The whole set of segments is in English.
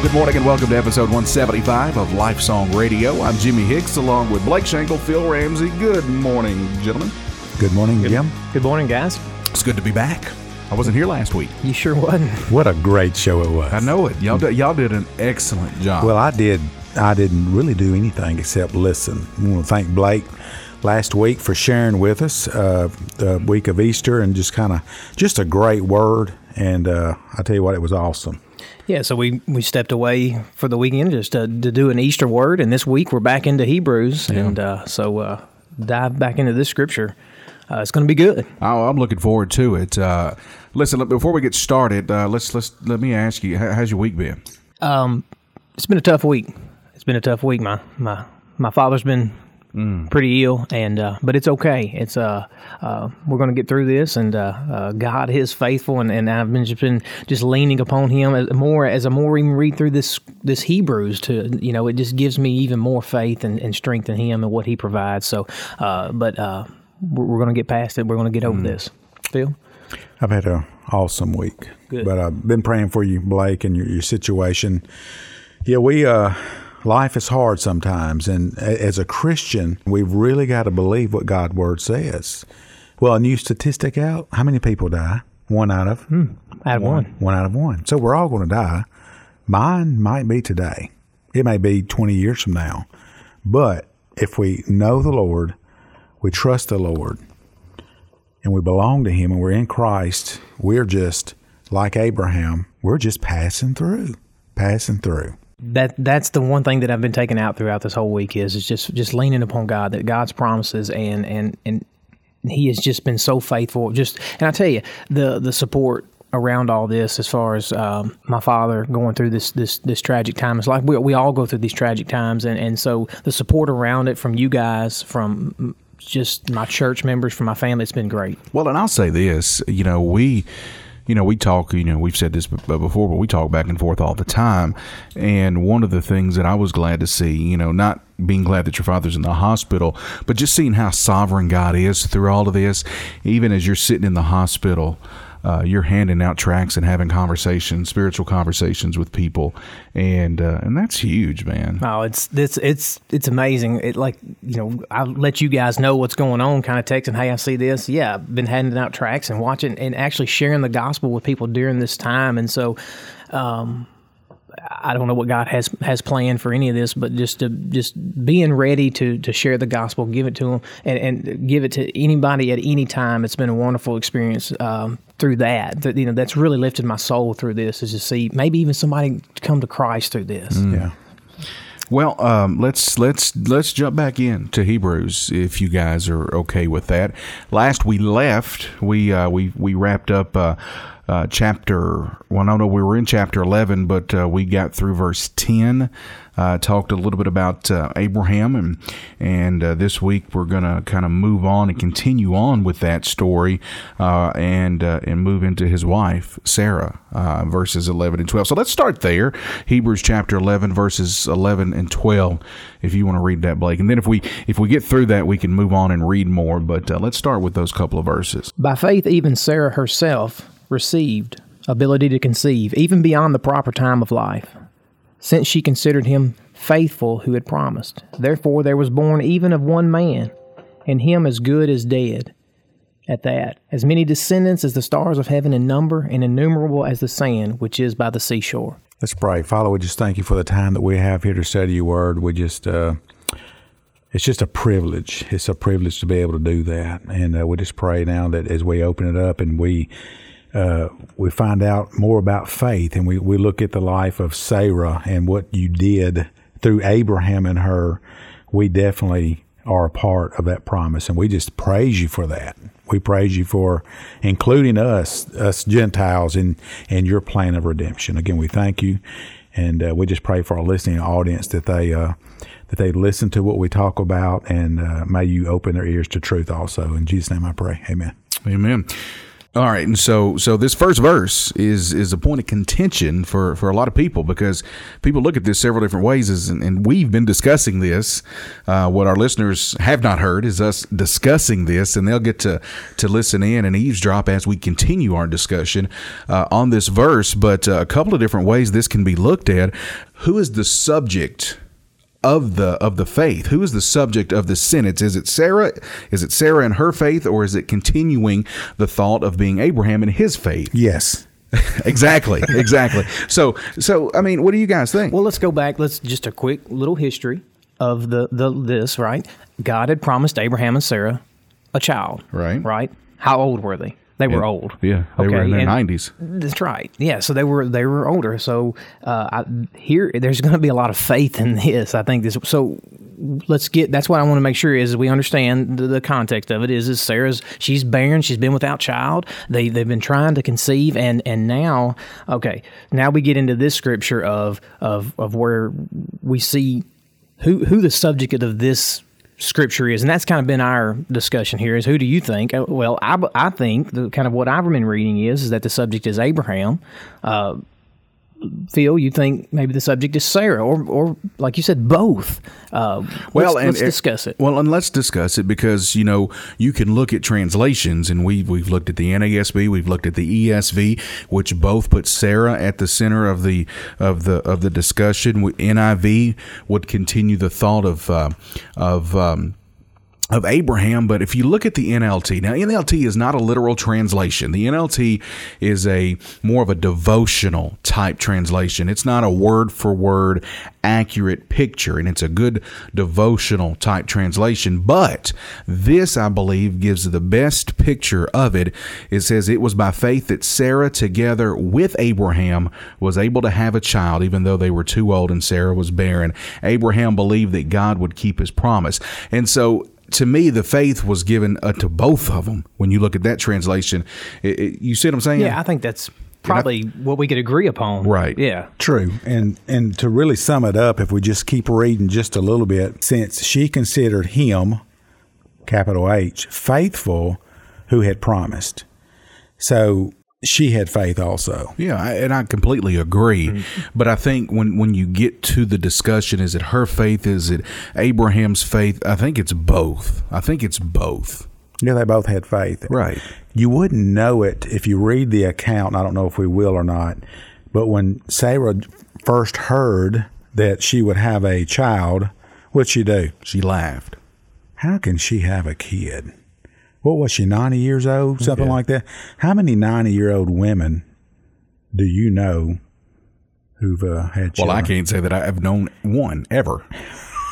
Hello, good morning, and welcome to episode 175 of Lifesong Radio. I'm Jimmy Hicks along with Blake Shankle, Phil Ramsey. Good morning, gentlemen. Good morning, Jim. Good morning, guys. It's good to be back. I wasn't here last week. You sure wasn't. What a great show it was. I know it. Y'all, did, y'all did an excellent job. Well, I did. I didn't really do anything except listen. I want to thank Blake last week for sharing with us uh, the week of Easter and just kind of just a great word. And uh, I tell you what, it was awesome. Yeah, so we, we stepped away for the weekend just to, to do an Easter word, and this week we're back into Hebrews, Yeah. and uh, so uh, dive back into this scripture. Uh, it's going to be good. Oh, I'm looking forward to it. Uh, listen, before we get started, uh, let's let's let me ask you, how, how's your week been? Um, it's been a tough week. It's been a tough week. My my my father's been pretty ill, and uh, but it's okay. It's uh, uh we're going to get through this, and uh, uh, God is faithful, and, and I've been just been just leaning upon Him as more as I more even read through this this Hebrews to you know it just gives me even more faith and, and strength in Him and what He provides. So, uh, but uh, we're, we're going to get past it. We're going to get over this. Phil. I've had an awesome week. Good. But I've been praying for you, Blake, and your, your situation. Yeah, we uh, life is hard sometimes, and as a Christian, we've really got to believe what God's word says. Well, a new statistic out: how many people die? One out of hmm. I had one. one out of one. So we're all going to die. Mine might be today. It may be 20 years from now. But if we know the Lord, we trust the Lord, and we belong to Him, and we're in Christ, we're just like Abraham. We're just passing through, passing through. That that's the one thing that I've been taking out throughout this whole week is is just just leaning upon God that God's promises and and and He has just been so faithful. Just and I tell you the the support around all this as far as um, my father going through this this this tragic time. It's like we we all go through these tragic times and and so the support around it from you guys from just my church members from my family it's been great. Well, and I'll say this, you know, we you know, we talk, you know, we've said this before, but we talk back and forth all the time. And one of the things that I was glad to see, you know, not being glad that your father's in the hospital, but just seeing how sovereign God is through all of this, even as you're sitting in the hospital, uh, you're handing out tracts and having conversations, spiritual conversations with people, and uh, and that's huge, man. Oh, it's it's it's it's amazing. It like you know, I let you guys know what's going on. Kind of texting, hey, I see this. Yeah, I've been handing out tracts and watching and actually sharing the gospel with people during this time. And so, um, I don't know what God has has planned for any of this, but just to just being ready to to share the gospel, give it to them, and, and give it to anybody at any time. It's been a wonderful experience um, through that. That you know, that's really lifted my soul through this. Is to see maybe even somebody come to Christ through this. Yeah. Well, um, let's let's let's jump back in to Hebrews if you guys are okay with that. Last we left, we uh, we we wrapped up uh, uh, chapter. Well, no, no, we were in chapter eleven, but uh, we got through verse ten. Uh, talked a little bit about uh, Abraham, and and uh, this week we're gonna kind of move on and continue on with that story, uh, and uh, and move into his wife Sarah, uh, verses eleven and twelve. So let's start there, Hebrews chapter eleven, verses eleven and twelve. If you want to read that, Blake, and then if we if we get through that, we can move on and read more. But let's start with those couple of verses. By faith, even Sarah herself received ability to conceive, even beyond the proper time of life, since she considered him faithful who had promised. Therefore, there was born even of one man, and him as good as dead. At that, as many descendants as the stars of heaven in number, and innumerable as the sand which is by the seashore. Let's pray. Father, we just thank you for the time that we have here to study your word. We just, uh, it's just a privilege. It's a privilege to be able to do that. And uh, we just pray now that as we open it up and we, uh, we find out more about faith and we, we look at the life of Sarah and what you did through Abraham and her, we definitely are a part of that promise. And we just praise you for that. We praise you for including us, us Gentiles, in, in your plan of redemption. Again, we thank you. And uh, we just pray for our listening audience that they uh, that they listen to what we talk about, and uh, may you open their ears to truth also. In Jesus' name, I pray. Amen. Amen. All right, and so so this first verse is is a point of contention for for a lot of people because people look at this several different ways, and, and we've been discussing this. Uh, what our listeners have not heard is us discussing this, and they'll get to to listen in and eavesdrop as we continue our discussion uh, on this verse. But uh, a couple of different ways this can be looked at. Who is the subject? Of the of the faith who is the subject of the sentence is it sarah is it sarah and her faith or is it continuing the thought of being abraham and his faith Yes. exactly exactly so so i mean what do you guys think Well, let's go back. Let's just a quick little history of the, the this, right? God had promised Abraham and Sarah a child. Right. Right? How old were they? They were old. Yeah, they were in their 90s. That's right. Yeah, so they were they were older. So uh, I, here, there's going to be a lot of faith in this. I think this. So let's get. That's what I want to make sure is we understand the, the context of it. Is is Sarah's? She's barren. She's been without child. They they've been trying to conceive, and and now okay, now we get into this scripture of of of where we see who who the subject of this scripture is and that's kind of been our discussion here is who do you think? Uh, well i, I think the kind of what i've been reading is, is that the subject is abraham. Uh, Phil, you think maybe the subject is Sarah, or, or like you said, both. Uh, well, let's, and let's discuss it. Well, and let's discuss it because you know you can look at translations, and we've we've looked at the NASB, we've looked at the ESV, which both put Sarah at the center of the of the of the discussion. NIV would continue the thought of uh, of um, of Abraham, but if you look at the NLT, now NLT is not a literal translation. The NLT is a more of a devotional type translation. It's not a word for word accurate picture, and it's a good devotional type translation. But this, I believe, gives the best picture of it. It says it was by faith that Sarah, together with Abraham, was able to have a child, even though they were too old and Sarah was barren. Abraham believed that God would keep his promise. And so to me, the faith was given uh, to both of them. When you look at that translation, it, it, you see what I'm saying? yeah, I think that's probably what we could agree upon. Right. Yeah. True. And and to really sum it up, if we just keep reading just a little bit, since she considered him, capital H, faithful who had promised. So she had faith also. Yeah, I, and I completely agree. Mm-hmm. But I think when when you get to the discussion, is it her faith? Is it Abraham's faith? I think it's both. I think it's both. Yeah, they both had faith. Right. You wouldn't know it if you read the account. I don't know if we will or not. But when Sarah first heard that she would have a child, what'd she do? She laughed. How can she have a kid? What was she, 90 years old? Something like that? How many 90 year old women do you know who've uh, had children? Well, I can't say that I've known one ever.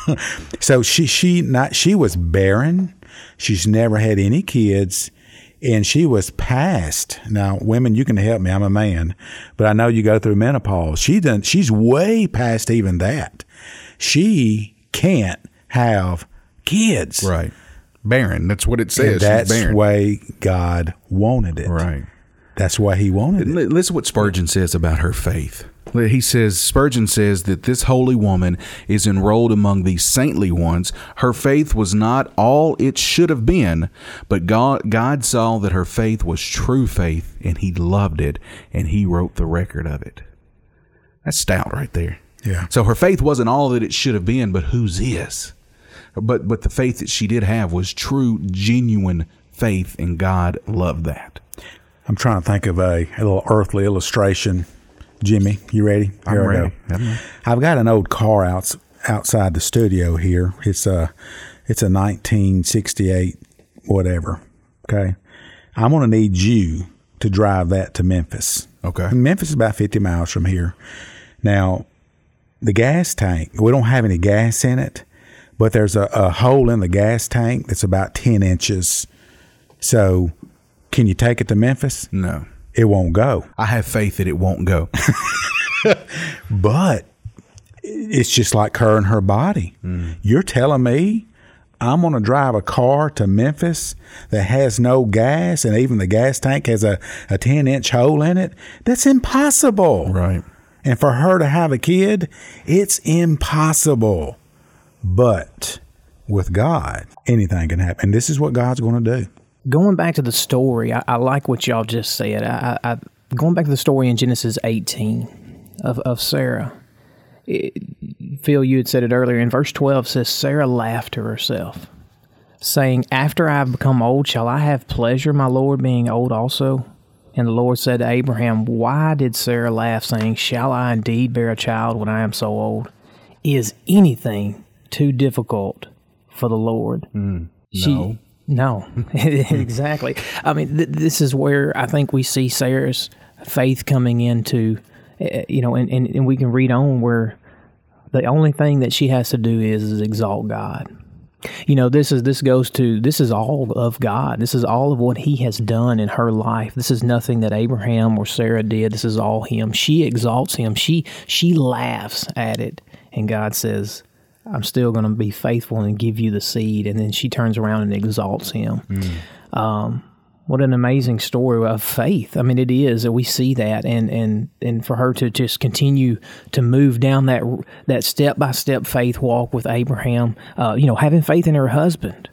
So she she not she was barren. She's never had any kids, and she was past. Now, women, you can help me. I'm a man, but I know you go through menopause. She done. She's way past even that. She can't have kids. Right. Barren. That's what it says. She's that's barren. way God wanted it. Right. That's why He wanted it. Li- Listen what Spurgeon says about her faith. He says, Spurgeon says that this holy woman is enrolled among these saintly ones. Her faith was not all it should have been, but God, God saw that her faith was true faith, and He loved it, and He wrote the record of it. That's stout right there. Yeah. So her faith wasn't all that it should have been, but whose is? But but the faith that she did have was true, genuine faith, and God loved that. I'm trying to think of a, a little earthly illustration. Jimmy, you ready? I'm Here I go. Ready. I've got an old car out, outside the studio here. It's a it's a 1968 whatever. Okay, I'm gonna need you to drive that to Memphis. Okay. Memphis is about 50 miles from here. Now, the gas tank we don't have any gas in it, but there's a, a hole in the gas tank that's about 10 inches. So, can you take it to Memphis? No. It won't go. I have faith that it won't go. But it's just like her and her body. Mm. You're telling me I'm going to drive a car to Memphis that has no gas and even the gas tank has a, a 10 inch hole in it? That's impossible. right. And for her to have a kid, it's impossible. But with God, anything can happen. And this is what God's going to do. going back to the story, I, I like what y'all just said. I, I, going back to the story in Genesis 18 of, of Sarah. It, Phil, you had said it earlier. In verse 12 says, Sarah laughed to herself, saying, After I have become old, shall I have pleasure, my Lord, being old also? And the Lord said to Abraham, Why did Sarah laugh, saying, Shall I indeed bear a child when I am so old? Is anything too difficult for the Lord? Mm, no. no, exactly. I mean, th- this is where I think we see Sarah's faith coming into, uh, you know, and, and, and we can read on where the only thing that she has to do is, is exalt God. You know, this is this goes to this is all of God. This is all of what He has done in her life. This is nothing that Abraham or Sarah did. This is all Him. She exalts Him. She she laughs at it, and God says, "I'm still going to be faithful and give you the seed." And then she turns around and exalts Him. Mm. Um, what an amazing story of faith. I mean, it is that we see that, and and and for her to just continue to move down that that step by step faith walk with Abraham, uh, you know, having faith in her husband,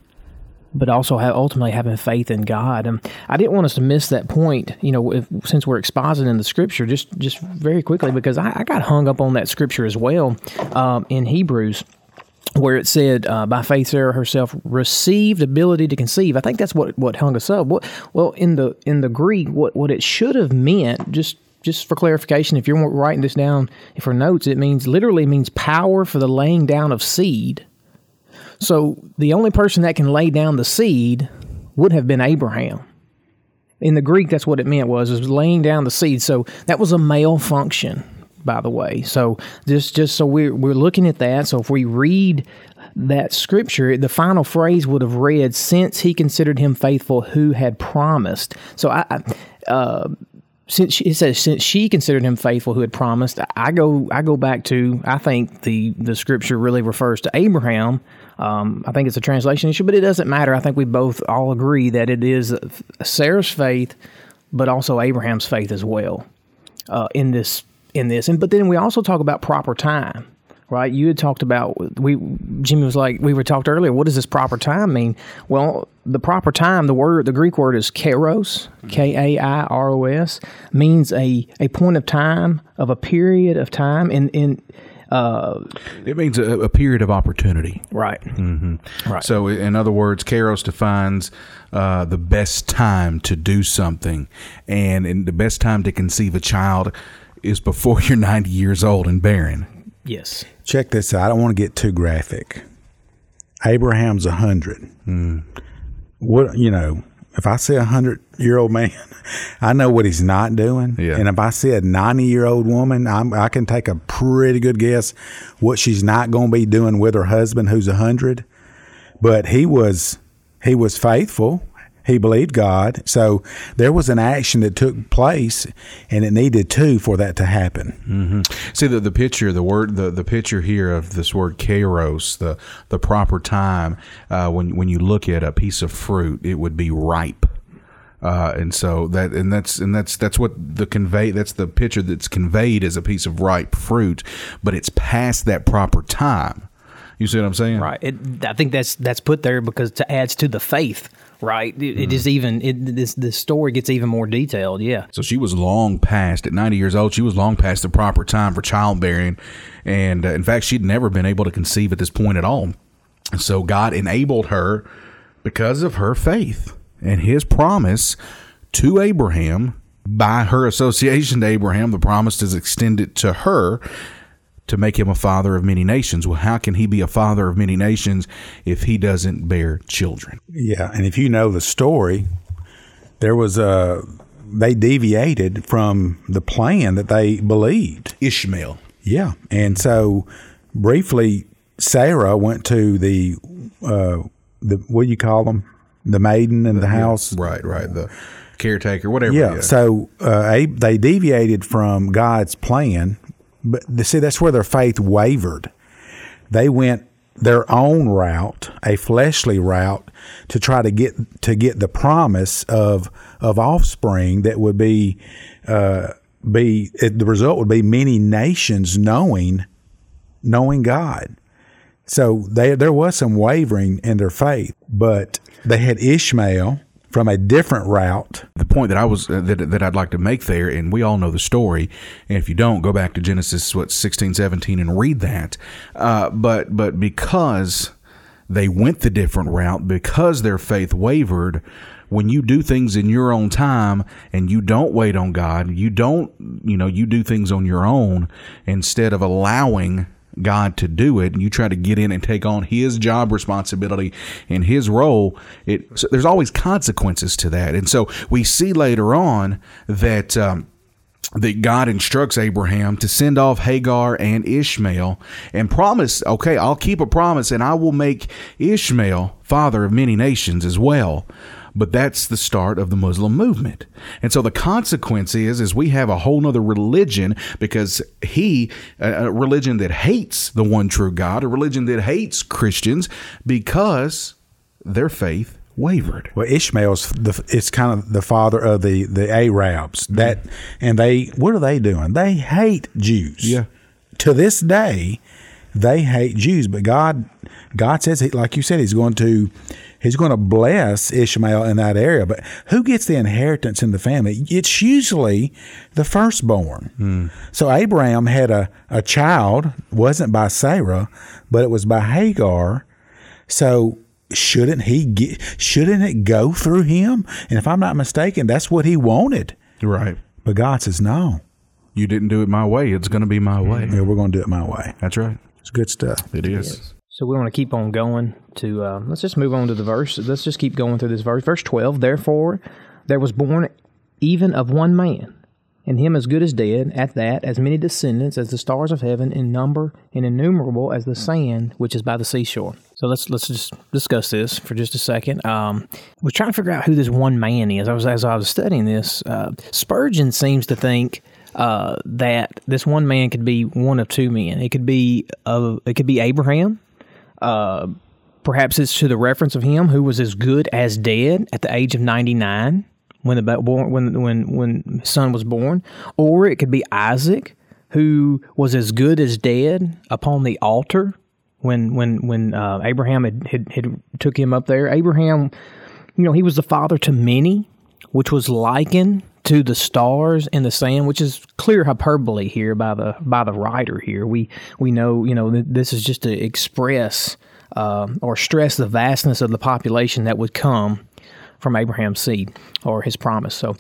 but also ultimately having faith in God. And I didn't want us to miss that point, you know, if, since we're expositing the scripture, just just very quickly because I, I got hung up on that scripture as well um, in Hebrews where it said, uh, by faith Sarah herself received ability to conceive. I think that's what, what hung us up. What, well, in the in the Greek, what, what it should have meant, just just for clarification, if you're writing this down for notes, it means literally means power for the laying down of seed. So the only person that can lay down the seed would have been Abraham. In the Greek, that's what it meant was, was laying down the seed. So that was a male function by the way. So just just so we're we're looking at that. So if we read that scripture, the final phrase would have read, "Since he considered him faithful, who had promised." So I. Uh, since she, it says since she considered him faithful who had promised, I go I go back to I think the the scripture really refers to Abraham. Um, I think it's a translation issue, but it doesn't matter. I think we both all agree that it is Sarah's faith, but also Abraham's faith as well uh, in this in this. And but then we also talk about proper time, right? You had talked about we Jimmy was like we were talked earlier. What does this proper time mean? Well, the proper time, the word, the Greek word is kairos, K A I R O S, means a a point of time of a period of time in in. Uh, it means a, a, period of opportunity. Right. Mm-hmm. Right. So, in other words, Kairos defines uh, the best time to do something, and, and the best time to conceive a child is before you're 90 years old and barren. Yes. Check this out. I don't want to get too graphic. Abraham's a hundred. Mm. What you know? If I see a hundred year old man, I know what he's not doing. Yeah. And if I see a ninety year old woman, I'm, i can take a pretty good guess what she's not going to be doing with her husband, who's a hundred. But he was he was faithful he believed God. So there was an action that took place, and it needed two for that to happen. Mm-hmm. See the the picture, the word, the the picture here of this word kairos, the the proper time. Uh, when when you look at a piece of fruit, it would be ripe. Uh, and so that and that's and that's that's what the convey that's the picture that's conveyed as a piece of ripe fruit, but it's past that proper time. You see what I'm saying? Right. It, I think that's that's put there because to adds to the faith right? It, mm. it is even it, this the story gets even more detailed. Yeah. So she was long past at 90 years old. She was long past the proper time for childbearing, and uh, in fact, she'd never been able to conceive at this point at all. And so God enabled her because of her faith and His promise to Abraham. By her association to Abraham, the promise is extended to her to make him a father of many nations. Well, how can he be a father of many nations if he doesn't bear children? Yeah, and if you know the story, there was a they deviated from the plan that they believed. Ishmael. Yeah, and so briefly, Sarah went to the uh, the what do you call them? The maiden in the, the house. Right, right. The caretaker, whatever. Yeah. So uh, they deviated from God's plan but see, that's where their faith wavered. They went their own route, a fleshly route, to try to get to get the promise of of offspring that would be uh, be the result would be many nations knowing knowing God. So they, there was some wavering in their faith, but they had Ishmael, from a different route. The point that I was uh, that, that I'd like to make there, and we all know the story, and if you don't, go back to Genesis what sixteen seventeen and read that. Uh, but but because they went the different route, because their faith wavered, when you do things in your own time and you don't wait on God, you don't, you know, you do things on your own instead of allowing God to do it and you try to get in and take on his job responsibility and his role, it so there's always consequences to that. And so we see later on that um, that God instructs Abraham to send off Hagar and Ishmael and promise, okay, I'll keep a promise and I will make Ishmael father of many nations as well but that's the start of the Muslim movement. And so the consequence is, is we have a whole nother religion because he, a religion that hates the one true God, a religion that hates Christians because their faith wavered. Well, Ishmael's the it's kind of the father of the the Arabs that, and they what are they doing? They hate Jews. Yeah. To this day, they hate Jews, but God God says, he, like you said, He's going to He's going to bless Ishmael in that area. But who gets the inheritance in the family? It's usually the firstborn. Hmm. So Abraham had a, a child, wasn't by Sarah, but it was by Hagar. So shouldn't he get, shouldn't it go through him? And if I'm not mistaken, that's what he wanted. Right. But God says, no, You didn't do it my way. It's going to be my way. yeah, we're going to do it my way. That's right. It's good stuff. It is. So we want to keep on going to, uh, let's just move on to the verse. Let's just keep going through this verse. Verse 12, therefore there was born even of one man, and him as good as dead, at that as many descendants as the stars of heaven in number and innumerable as the sand which is by the seashore. So let's let's just discuss this for just a second. Um, was trying to figure out who this one man is. I was as I was studying this. Uh, Spurgeon seems to think uh, that this one man could be one of two men. It could be uh, it could be Abraham. Uh, perhaps it's to the reference of him who was as good as dead at the age of ninety nine when the when when when son was born, or it could be Isaac who was as good as dead upon the altar when when when uh, Abraham had, had had took him up there. Abraham, you know, he was the father to many, which was likened to the stars and the sand, which is clear hyperbole here by the by the writer here. We we know you know this is just to express uh, or stress the vastness of the population that would come from Abraham's seed or his promise. So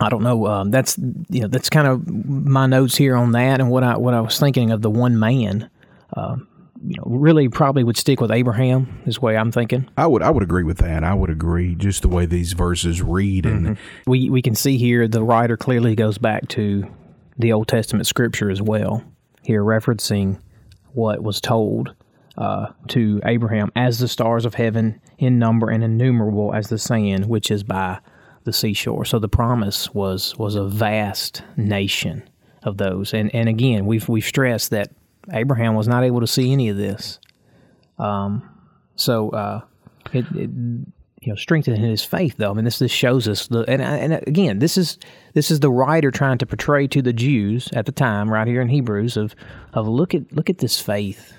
I don't know. Um, that's you know that's kind of my notes here on that and what I what I was thinking of the one man. Uh, you know, really probably would stick with Abraham is the way I'm thinking. I would I would agree with that. I would agree just the way these verses read and We we can see here the writer clearly goes back to the Old Testament scripture as well. Here referencing what was told uh, to Abraham as the stars of heaven in number and innumerable as the sand which is by the seashore. So the promise was was a vast nation of those. And and again, we've we've stressed that Abraham was not able to see any of this. Um, so uh, it, it you know strengthened his faith though. I mean this this shows us the and and again this is this is the writer trying to portray to the Jews at the time right here in Hebrews of of look at look at this faith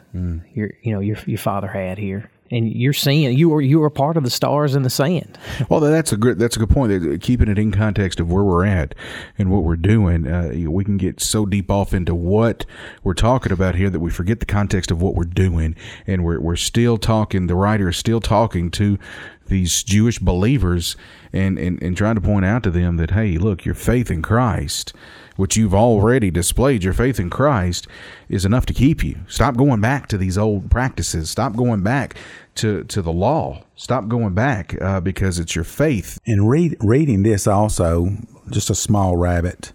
your you know your your father had here. And you're seeing you were you were part of the stars in the sand. Well, that's a good that's a good point. Keeping it in context of where we're at and what we're doing, uh, we can get so deep off into what we're talking about here that we forget the context of what we're doing, and we're we're still talking. The writer is still talking to these Jewish believers and, and, and trying to point out to them that hey, look, your faith in Christ, which you've already displayed, your faith in Christ is enough to keep you. Stop going back to these old practices. Stop going back to, to the law. Stop going back uh, because it's your faith And read, reading this also, just a small rabbit,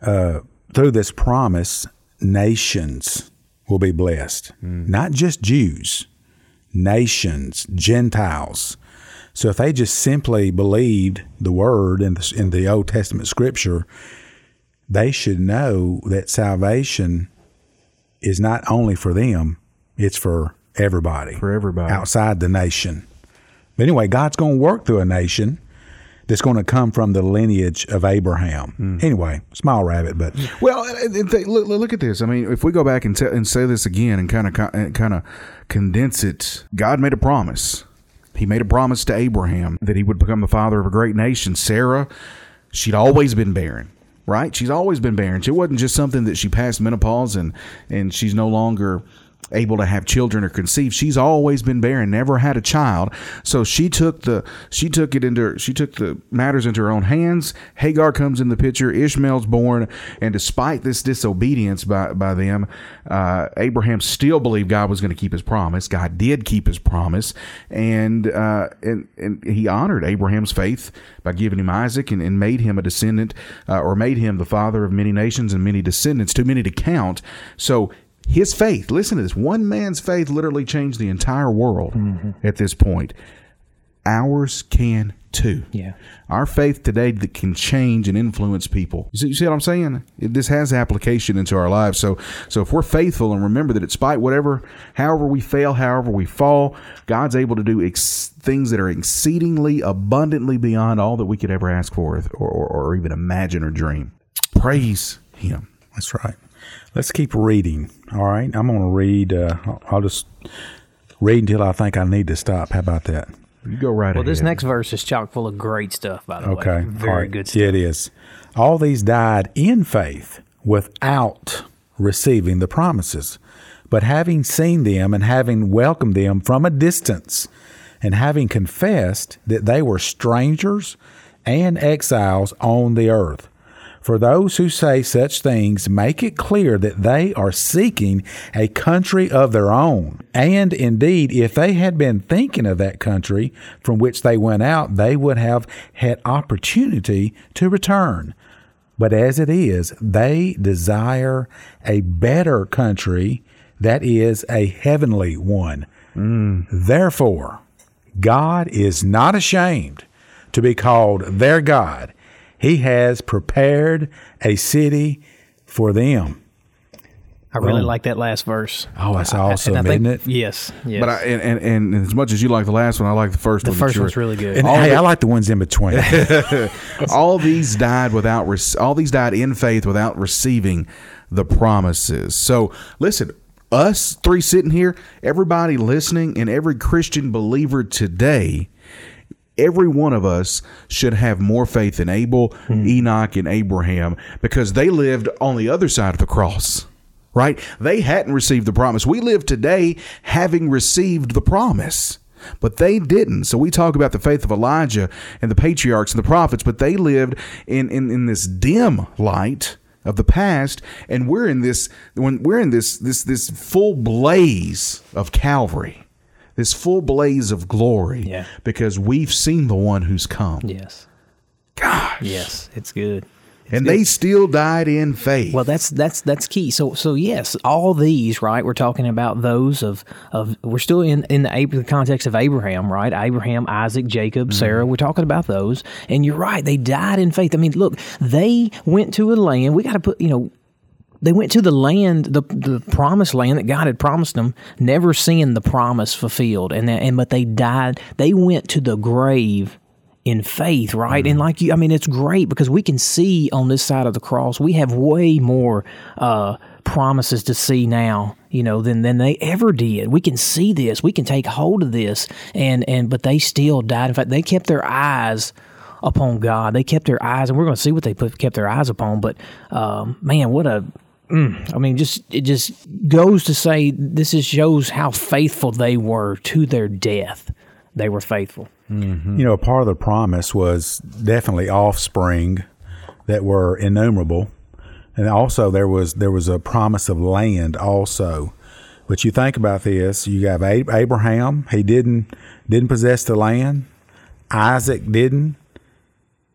uh, through this promise, nations will be blessed. Not just Jews, nations, Gentiles. So if they just simply believed the word in the, in the Old Testament scripture, they should know that salvation is not only for them, it's for everybody. for everybody. outside the nation. But anyway, God's going to work through a nation that's going to come from the lineage of Abraham. Hmm. Anyway, small rabbit, but Well, and- and th- look, look at this. I mean, if we go back and, t- and say this again and kind of kind of condense it, God made a promise, He made a promise to Abraham that he would become the father of a great nation. Sarah, she'd always been barren right? She's always been barren. It wasn't just something that she passed menopause and and she's no longer able to have children or conceive. She's always been barren, never had a child. So she took the she took it into she took the matters into her own hands. Hagar comes in the picture. Ishmael's born, and despite this disobedience by by them, uh, Abraham still believed God was going to keep His promise. God did keep His promise, and uh, and and He honored Abraham's faith by giving him Isaac and, and made him a descendant, uh, or made him the father of many nations and many descendants, too many to count. So his faith, listen to this one man's faith literally changed the entire world mm-hmm. at this point. Ours can too. Yeah. Our faith today that can change and influence people. You see, you see what I'm saying? It, this has application into our lives. So, so if we're faithful and remember that despite whatever, however we fail, however we fall, God's able to do ex- things that are exceedingly abundantly beyond all that we could ever ask for or, or, or even imagine or dream. Praise Him. That's right. Let's keep reading. All right. I'm going to read. Uh, I'll just read until I think I need to stop. How about that? You go right well, ahead. this next verse is chock full of great stuff, by the okay. way. Very good stuff. Yeah, it is. All these died in faith without receiving the promises, but having seen them and having welcomed them from a distance, and having confessed that they were strangers and exiles on the earth. For those who say such things make it clear that they are seeking a country of their own. And indeed, if they had been thinking of that country from which they went out, they would have had opportunity to return. But as it is, they desire a better country, that is, a heavenly one. Mm. Therefore, God is not ashamed to be called their God he has prepared a city for them. I really Boom. like that last verse. Oh, that's awesome, I, think, isn't it? Yes, yes. But I, and, and, and as much as you like the last one, I like the first the one. The first one's really good. And hey, the, I like the ones in between. all these died without. All these died in faith without receiving the promises. So listen, us three sitting here, everybody listening, and every Christian believer today every one of us should have more faith in Abel, mm. Enoch, and Abraham because they lived on the other side of the cross, right? They hadn't received the promise. We live today having received the promise. But they didn't. So we talk about the faith of Elijah and the patriarchs and the prophets, but they lived in, in, in this dim light of the past, and we're in this when we're in this this this full blaze of Calvary this full blaze of glory yeah. because we've seen the one who's come. Yes. Gosh. Yes, it's good. It's and good. they still died in faith. Well, that's that's that's key. So so yes, all these right. We're talking about those of of we're still in in the, the context of Abraham, right? Abraham, Isaac, Jacob, mm-hmm. Sarah. We're talking about those, and you're right. They died in faith. I mean, look, they went to a land. We got to put you know they went to the land, the the promised land that God had promised them, never seeing the promise fulfilled, and that, and but they died. They went to the grave in faith, right? Mm-hmm. And like you, I mean, it's great because we can see on this side of the cross, we have way more uh, promises to see now, you know, than than they ever did. We can see this, we can take hold of this, and and but they still died. In fact, they kept their eyes upon God. They kept their eyes, and we're going to see what they put, kept their eyes upon. But um, man, what a I mean, just it just goes to say this is shows how faithful they were to their death. They were faithful. Mm-hmm. You know, part of the promise was definitely offspring that were innumerable, and also there was there was a promise of land also. But you think about this: you have Abraham; he didn't didn't possess the land. Isaac didn't,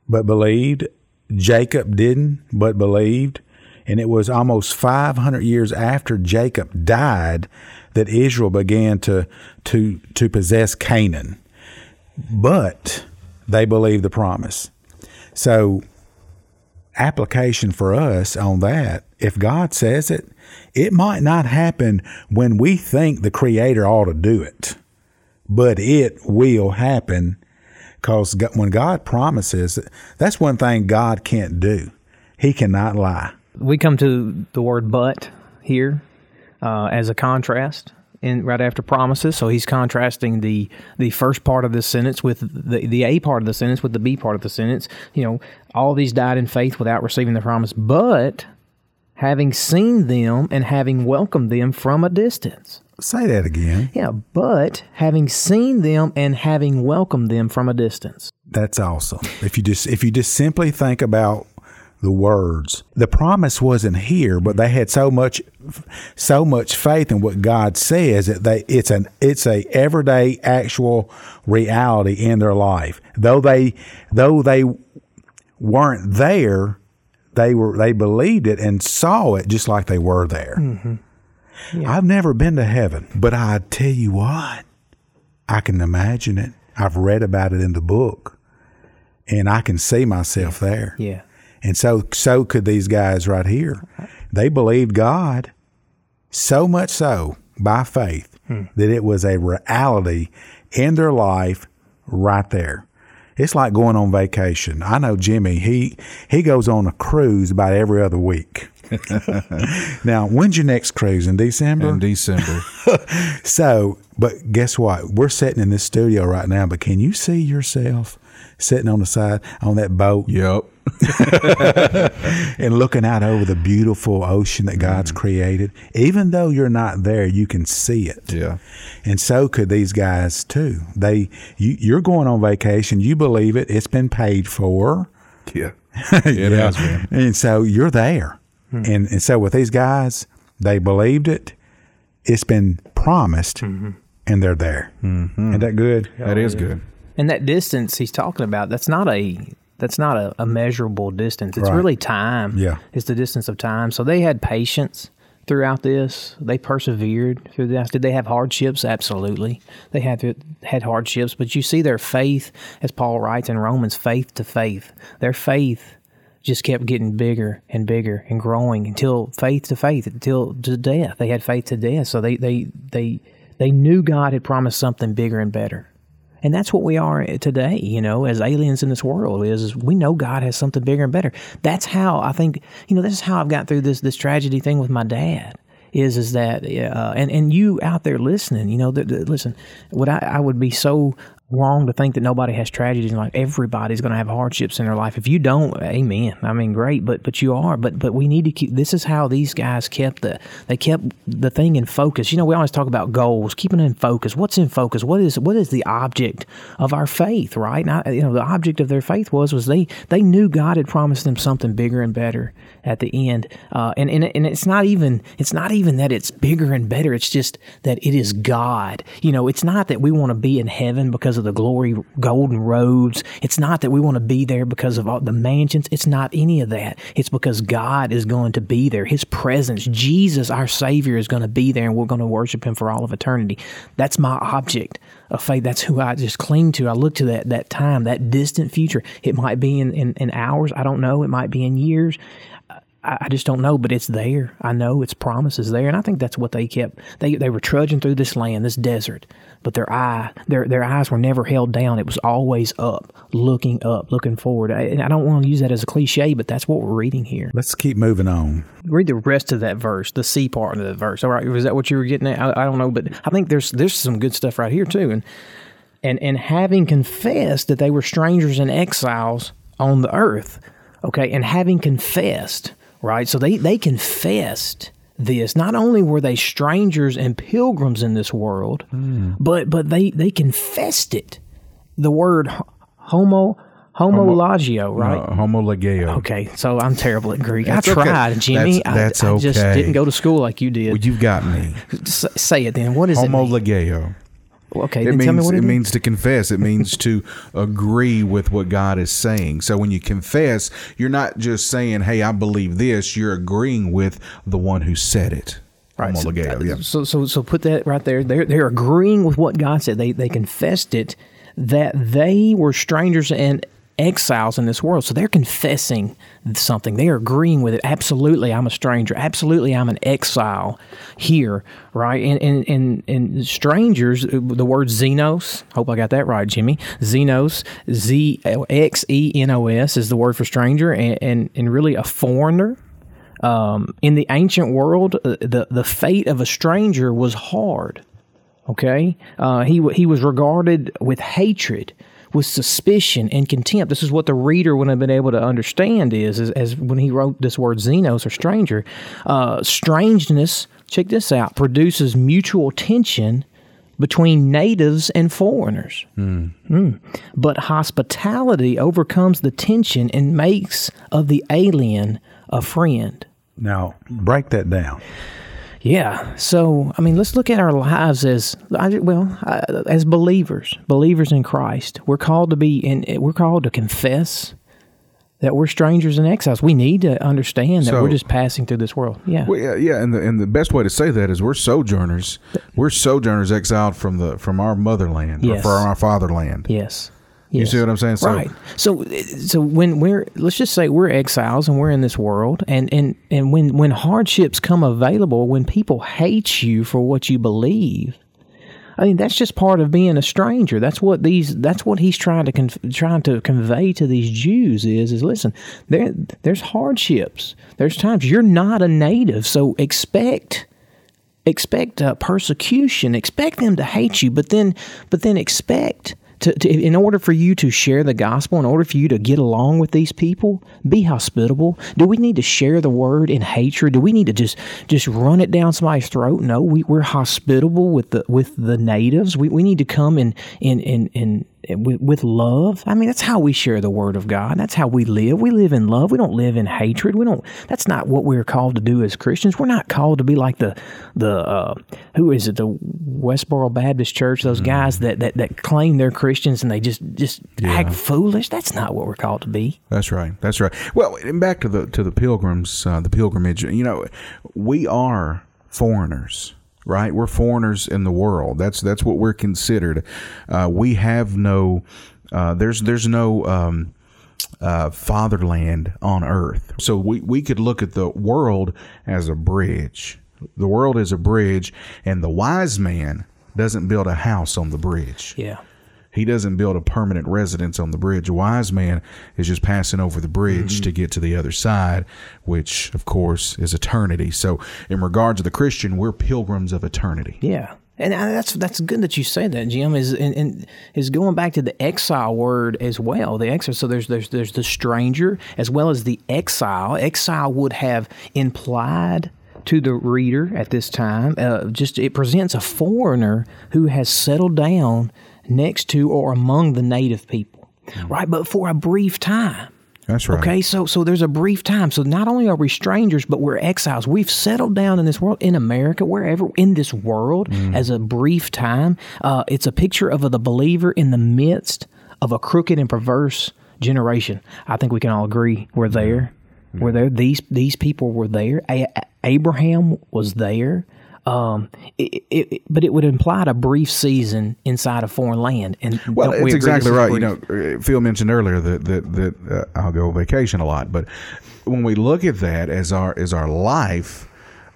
but believed. Jacob didn't, but believed. And it was almost 500 years after Jacob died that Israel began to, to, to possess Canaan. But they believed the promise. So, application for us on that if God says it, it might not happen when we think the Creator ought to do it, but it will happen because when God promises, that's one thing God can't do. He cannot lie we come to the word but here uh, as a contrast. in right after promises. So he's contrasting the the first part of the sentence with the the A part of the sentence with the B part of the sentence. You know, all these died in faith without receiving the promise, but having seen them and having welcomed them from a distance. Say that again. Yeah, but having seen them and having welcomed them from a distance. That's awesome. If you just if you just simply think about the words. The promise wasn't here, but they had so much so much faith in what God says that they it's an it's a everyday actual reality in their life. Though they though they weren't there, they were they believed it and saw it just like they were there. Mm-hmm. Yeah. I've never been to heaven, but I tell you what, I can imagine it. I've read about it in the book, and I can see myself there. Yeah. And so, so could these guys right here. They believed God so much so by faith hmm. that it was a reality in their life right there. It's like going on vacation. I know Jimmy, he he goes on a cruise about every other week. now, when's your next cruise? In December? In December. so, but guess what? We're sitting in this studio right now, but can you see yourself sitting on the side on that boat? Yep. and looking out over the beautiful ocean that God's mm. created. Even though you're not there, you can see it. Yeah. And so could these guys too. They you, you're going on vacation, you believe it, it's been paid for. Yeah. It yeah. has been. And so you're there. Hmm. And and so with these guys, they believed it. It's been promised mm-hmm. and they're there. Mm-hmm. Isn't that good? That oh, is yeah. good. And that distance he's talking about, that's not a that's not a, a measurable distance. It's right. really time. Yeah. It's the distance of time. So they had patience throughout this. They persevered through this. Did they have hardships? Absolutely. They had had hardships, but you see their faith, as Paul writes in Romans, faith to faith. Their faith just kept getting bigger and bigger and growing until faith to faith, until to death. They had faith to death. So they they they they knew God had promised something bigger and better. And that's what we are today, you know, as aliens in this world is we know God has something bigger and better. That's how I think, you know, this is how I've got through this this tragedy thing with my dad. Is is that uh, and and you out there listening, you know, th- th- listen, what I, I would be so wrong to think that nobody has tragedies in life. Everybody's going to have hardships in their life. If you don't, amen. I mean, great, but but you are. But but we need to keep. This is how these guys kept the they kept the thing in focus. You know, we always talk about goals, keeping in focus. What's in focus? What is what is the object of our faith? Right? Now, you know, the object of their faith was was they they knew God had promised them something bigger and better at the end. Uh, and and and it's not even it's not even that it's bigger and better. It's just that it is God. You know, it's not that we want to be in heaven because of the glory golden roads. It's not that we want to be there because of all the mansions. It's not any of that. It's because God is going to be there. His presence, Jesus, our Savior, is going to be there and we're going to worship Him for all of eternity. That's my object of faith. That's who I just cling to. I look to that, that time, that distant future. It might be in, in, in hours. I don't know. It might be in years. I, just don't know, but it's there. I know its promise is there, and I think that's what they kept. They they were trudging through this land, this desert, but their eye, their their eyes were never held down. It was always up, looking up, looking forward. I, I don't want to use that as a cliche, but that's what we're reading here. Let's keep moving on. Read the rest of that verse, the C part of the verse. All right, was that what you were getting at? I, I don't know, but I think there's there's some good stuff right here too, and and and having confessed that they were strangers and exiles on the earth, okay, and having confessed right? So they, they confessed this. Not only were they strangers and pilgrims in this world, mm. but but they, they confessed it. The word homo homologio, right? Uh, homologeo. Okay, so I'm terrible at Greek. I tried, okay. Jimmy. That's, that's I, I, just didn't go to school like you did. Well, you've got me. S- say it then. What is homologeo? it? Okay, it means it, it means to confess. It means to agree with what God is saying. So when you confess, you're not just saying, "Hey, I believe this." You're agreeing with the one who said it. Right. So, yeah. so, so, so put that right there. They're they're agreeing with what God said. They they confessed it that they were strangers and exiles in this world. So they're confessing something. They are agreeing with it. Absolutely, I'm a stranger. Absolutely, I'm an exile here, right? And and and, and strangers, the word xenos. Hope I got that right, Jimmy. Xenos, Z X E N O S is the word for stranger, and and, and really a foreigner. Um, in the ancient world, uh, the the fate of a stranger was hard Okay, uh, he he was regarded with hatred, with suspicion and contempt. This is what the reader would have been able to understand is, is as when he wrote this word xenos or stranger. Uh, strangeness, check this out, produces mutual tension between natives and foreigners. Mm. But hospitality overcomes the tension and makes of the alien a friend. Now, break that down. Yeah. So, I mean, let's look at our lives as well as believers, believers in Christ. We're called to be in. We're called to confess that we're strangers and exiles. We need to understand that So- we're just passing through this world. Yeah. Well, yeah, yeah, and the and the best way to say that is we're sojourners. We're sojourners exiled from the from our motherland Yes. or from our fatherland. Yes. You Yes. see what I'm saying? So, right. So, so when we're let's just say we're exiles and we're in this world, and and and when when hardships come available, when people hate you for what you believe, I mean that's just part of being a stranger. That's what these. That's what he's trying to con- trying to convey to these Jews is is listen. There there's hardships. There's times you're not a native, so expect expect uh, persecution expect them to hate you but then but then expect to, to in order for you to share the gospel in order for you to get along with these people be hospitable. Do we need to share the word in hatred? Do we need to just just run it down somebody's throat? No we, we're hospitable with the with the natives. We, we need to come in in in, in with, with love. I mean, that's how we share the word of God. That's how we live. We live in love. We don't live in hatred. We don't. That's not what we're called to do as Christians. We're not called to be like the the uh, who is it? The Westboro Baptist Church. Those guys that, that that claim they're Christians and they just just act foolish. That's not what we're called to be. That's right. That's right. Well, and back to the to the pilgrims, uh, the pilgrimage. You know, we are foreigners, right? We're foreigners in the world. That's that's what we're considered. Uh, we have no. Uh, there's there's no. Um, uh, fatherland on earth. So we, we could look at the world as a bridge. The world is a bridge, and the wise man doesn't build a house on the bridge. Yeah. He doesn't build a permanent residence on the bridge. A wise man is just passing over the bridge to get to the other side, which, of course, is eternity. So, in regards to the Christian, we're pilgrims of eternity. Yeah. And uh, that's that's good that you say that, Jim. Is and, and is going back to the exile word as well. The exile. So there's there's there's the stranger as well as the exile. Exile would have implied to the reader at this time. Uh, just it presents a foreigner who has settled down next to or among the native people, right? But for a brief time. That's right. Okay, so so there's a brief time. So not only are we strangers, but we're exiles. We've settled down in this world, in America, wherever in this world, as a brief time. Uh, it's a picture of the believer in the midst of a crooked and perverse generation. I think we can all agree we're there. We're there. These these people were there. A- A- Abraham was there. Um, it, it, but it would imply a brief season inside a foreign land. And Well, don't we it's exactly right. You know, uh, Phil mentioned earlier that that, that uh, I'll go vacation a lot, but when we look at that as our as our life,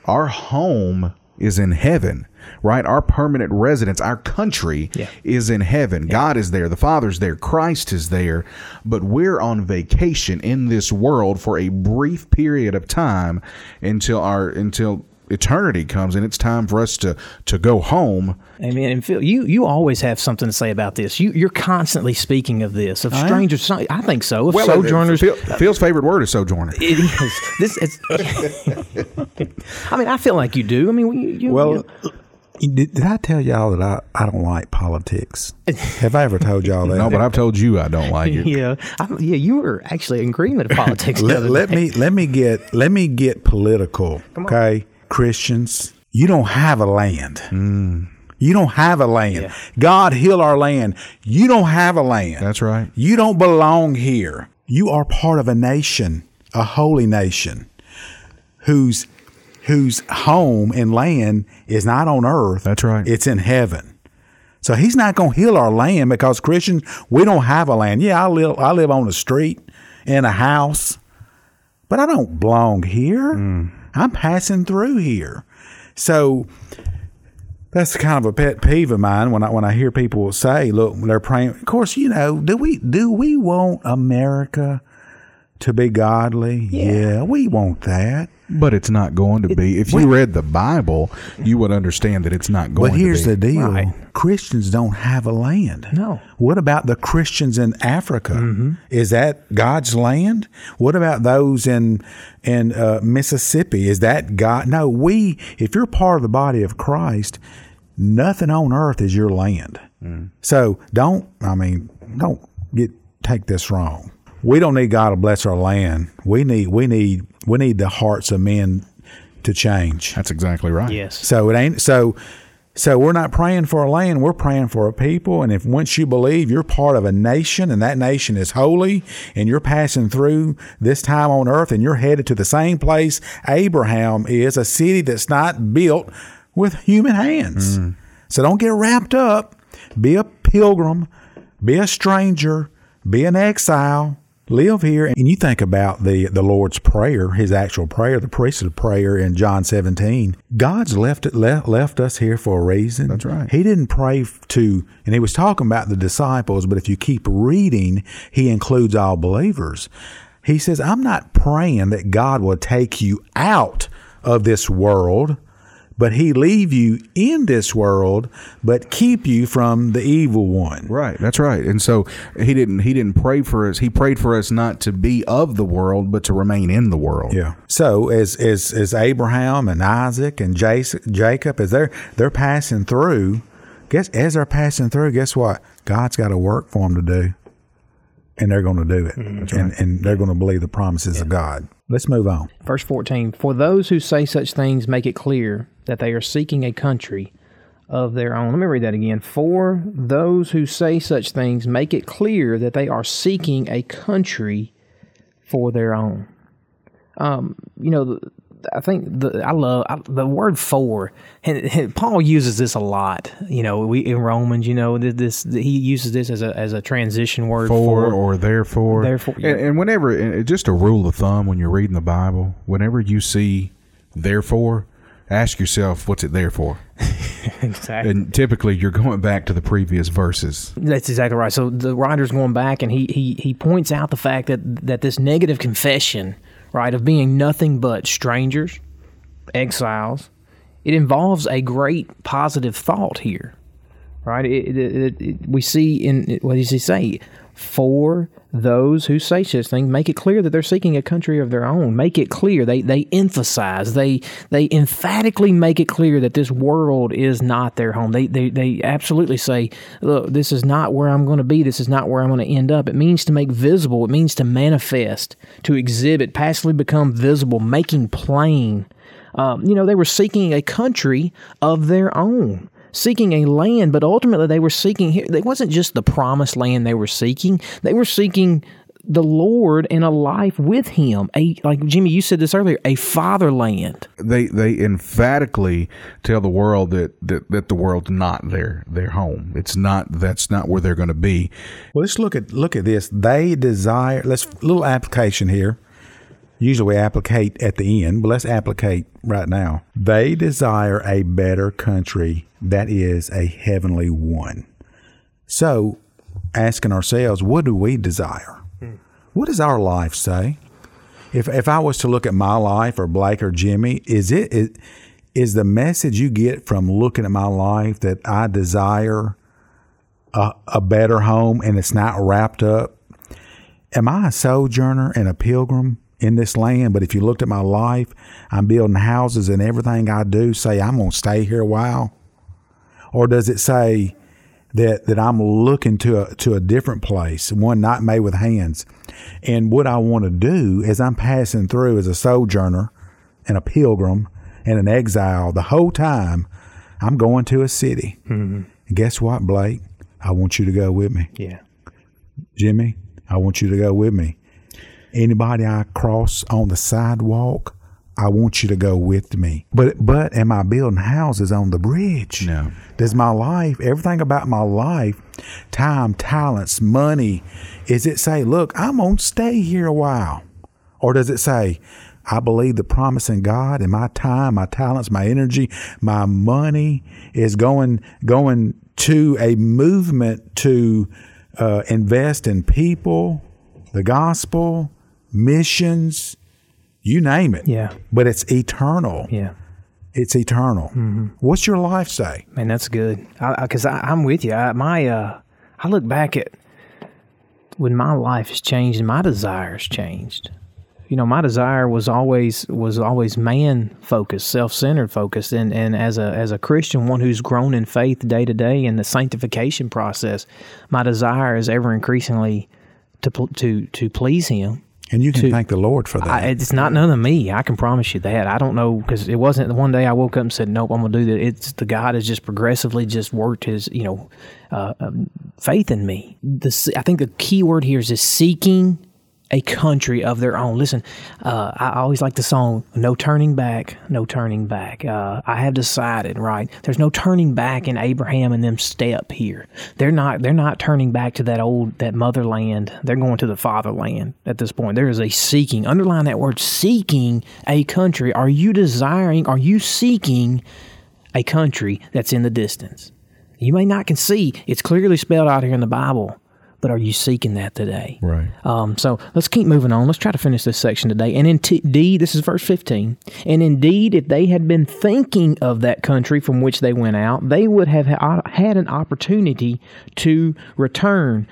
our home is in heaven, right? Our permanent residence, our country Yeah. is in heaven. God is there, the Father's there, Christ is there, but we're on vacation in this world for a brief period of time until our until eternity comes and it's time for us to to go home. Amen. And Phil, you you always have something to say about this. You you're constantly speaking of this of strangers. I think so. Of uh, sojourners. Phil, Phil's favorite word is sojourner. it is. This is. I mean, I feel like you do. I mean, you, you, Well, did, did I tell y'all that I, I don't like politics? Have I ever told y'all that? No, but I've told you I don't like it. yeah, I, yeah. You were actually in agreement of politics. let, let me let me get let me get political. Okay, Christians, you don't have a land. Mm. You don't have a land. God heal our land. You don't have a land. That's right. You don't belong here. You are part of a nation, a holy nation, whose whose home and land is not on earth. That's right. It's in heaven. So he's not going to heal our land because Christians, we don't have a land. Yeah, I live I live on the street in a house, but I don't belong here. Mm. I'm passing through here. So that's kind of a pet peeve of mine when I when I hear people say, "Look, they're praying." Of course, you know, do we do we want America to be godly. Yeah, we want that. But it's not going to be. If you read the Bible, you would understand that it's not going to be. But here's the deal: Right. Christians don't have a land. No. What about the Christians in Africa? Mm-hmm. Is that God's land? What about those in in uh, Mississippi? Is that God? No. We, if you're part of the body of Christ, nothing on earth is your land. Mm. So don't. I mean, don't get take this wrong. We don't need God to bless our land. We need we need we need the hearts of men to change. That's exactly right. Yes. So it ain't so. So we're not praying for a land. We're praying for a people. And if once you believe you're part of a nation and that nation is holy, and you're passing through this time on earth, and you're headed to the same place Abraham is, a city that's not built with human hands. Mm. So don't get wrapped up. Be a pilgrim. Be a stranger. Be an exile live here and you think about the the Lord's prayer his actual prayer the priesthood prayer in John 17 God's left it left, left us here for a reason That's right. he didn't pray to and he was talking about the disciples but if you keep reading he includes all believers he says I'm not praying that God will take you out of this world but he leave you in this world but keep you from the evil one Right, that's right. And so he didn't he didn't pray for us. He prayed for us not to be of the world, but to remain in the world. Yeah. So as as as Abraham and Isaac and Jas- Jacob as they're they're passing through, guess as they're passing through, guess what? God's got a work for them to do, and they're going to do it, mm, and and they're going to believe the promises of God. Let's move on. Verse 14 For those who say such things make it clear that they are seeking a country of their own. Let me read that again. For those who say such things make it clear that they are seeking a country for their own. Um, you know, I think the I love I, the word "for." And, and Paul uses this a lot. You know, we in Romans. You know, th- this he uses this as a as a transition word For for. or therefore. Therefore, yeah. And, and whenever, and just a rule of thumb when you're reading the Bible, whenever you see therefore, ask yourself, what's it there for? exactly. And typically you're going back to the previous verses. That's exactly right. So the writer's going back and he, he, he points out the fact that, that this negative confession, right, of being nothing but strangers, exiles, it involves a great positive thought here, right? It, it, it, we see in, what does he say? For those who say such things, make it clear that they're seeking a country of their own. Make it clear. They they emphasize. They they emphatically make it clear that this world is not their home. They they they absolutely say, look, this is not where I'm going to be. This is not where I'm going to end up. It means to make visible. It means to manifest, to exhibit, passively become visible, making plain. Um, you know, they were seeking a country of their own, seeking a land, but ultimately they were seeking here. It wasn't just the promised land they were seeking, they were seeking the Lord and a life with Him. A like Jimmy, you said this earlier, a fatherland. They they emphatically tell the world that, that, that the world's not their their home. It's not that's not where they're going to be. Well, let's look at look at this. They desire. Let's little application here. Usually we applicate at the end, but let's applicate right now. They desire a better country that is a heavenly one. So, asking ourselves, what do we desire? What does our life say? If if I was to look at my life or Blake or Jimmy, is it is, is the message you get from looking at my life that I desire a, a better home and it's not wrapped up? Am I a sojourner and a pilgrim in this land? But if you looked at my life, I'm building houses and everything I do say I'm going to stay here a while? Or does it say that, that I'm looking to a, to a different place, one not made with hands? And what I want to do is I'm passing through as a sojourner and a pilgrim and an exile the whole time I'm going to a city. Mm-hmm. And guess what, Blake? I want you to go with me. Yeah. Jimmy, I want you to go with me. Anybody I cross on the sidewalk, I want you to go with me. But but am I building houses on the bridge? No. Does my life, everything about my life, time, talents, money, is it say, look, I'm gonna stay here a while? Or does it say, I believe the promise in God and my time, my talents, my energy, my money is going going to a movement to uh, invest in people, the gospel, missions, you name it. Yeah. But it's eternal. Yeah. It's eternal. What's your life say? Man, that's good. Because I, I, am with you. I, my, uh, I look back at when my life has changed and my desires changed. You know, my desire was always was always man focused, self centered focused, and, and as a as a Christian, one who's grown in faith day to day in the sanctification process, my desire is ever increasingly to to to please Him And you can thank the Lord for that. I, it's not none of me. I can promise you that. I don't know because it wasn't the one day I woke up and said, "Nope, I'm gonna do that." It's the God has just progressively just worked His, you know, uh, um, faith in me. The I think the key word here is, is seeking a country of their own. Listen, uh, I always like the song "No Turning Back, No Turning Back." Uh, I have decided, right? There's no turning back in Abraham and them step here. They're not. They're not turning back to that old that motherland. They're going to the fatherland at this point. There is a seeking. Underline that word: seeking a country. Are you desiring? Are you seeking a country that's in the distance? You may not can see. It's clearly spelled out here in the Bible but are you seeking that today? Right. Um, so let's keep moving on. Let's try to finish this section today. And indeed, this is verse 15. And indeed, if they had been thinking of that country from which they went out, they would have had an opportunity to return.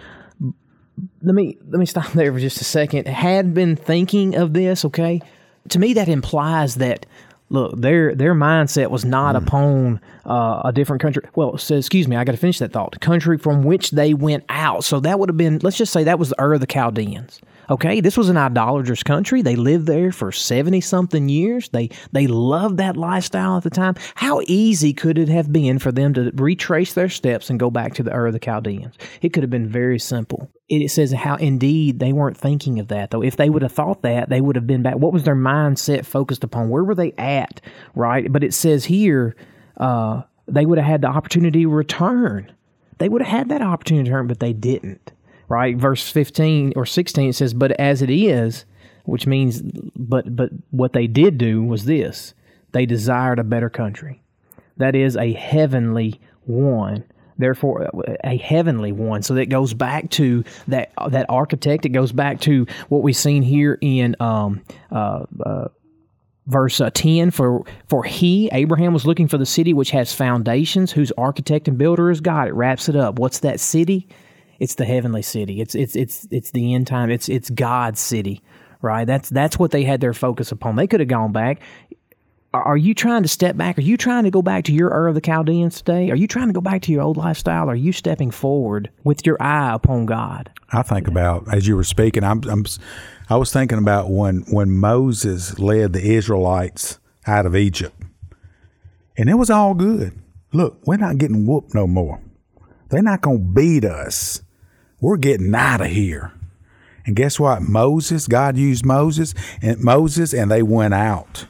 Let me let me stop there for just a second. Had been thinking of this, okay? To me, that implies that look their their mindset was not mm. upon uh, a different country. Well so, excuse me i got to finish that thought. The country from which they went out. So that would have been let's just say that was the ur of the chaldeans okay this was an idolatrous country they lived there for 70 something years they they loved that lifestyle at the time how easy could it have been for them to retrace their steps and go back to the ur of the chaldeans it could have been very simple it says how indeed they weren't thinking of that though. If they would have thought that, they would have been back. What was their mindset focused upon? Where were they at? Right. But it says here, uh, they would have had the opportunity to return. They would have had that opportunity to return, but they didn't. Right. Verse 15 or 16 it says, But as it is, which means, but, but what they did do was this they desired a better country. That is a heavenly one therefore a heavenly one. So that goes back to that that architect. It goes back to what we've seen here in um, uh, uh, verse uh, 10 for for he abraham was looking for the city which has foundations whose architect and builder is god it wraps it up what's that city it's the heavenly city it's it's it's it's the end time it's it's god's city right that's that's what they had their focus upon they could have gone back are you trying to step back? Are you trying to go back to your Ur of the Chaldeans today? Are you trying to go back to your old lifestyle? Are you stepping forward with your eye upon God? I think about as you were speaking. I'm, I'm I was thinking about when when Moses led the Israelites out of Egypt, and it was all good. Look, we're not getting whooped no more. They're not going to beat us. We're getting out of here. And guess what? Moses, God used Moses and Moses, and they went out.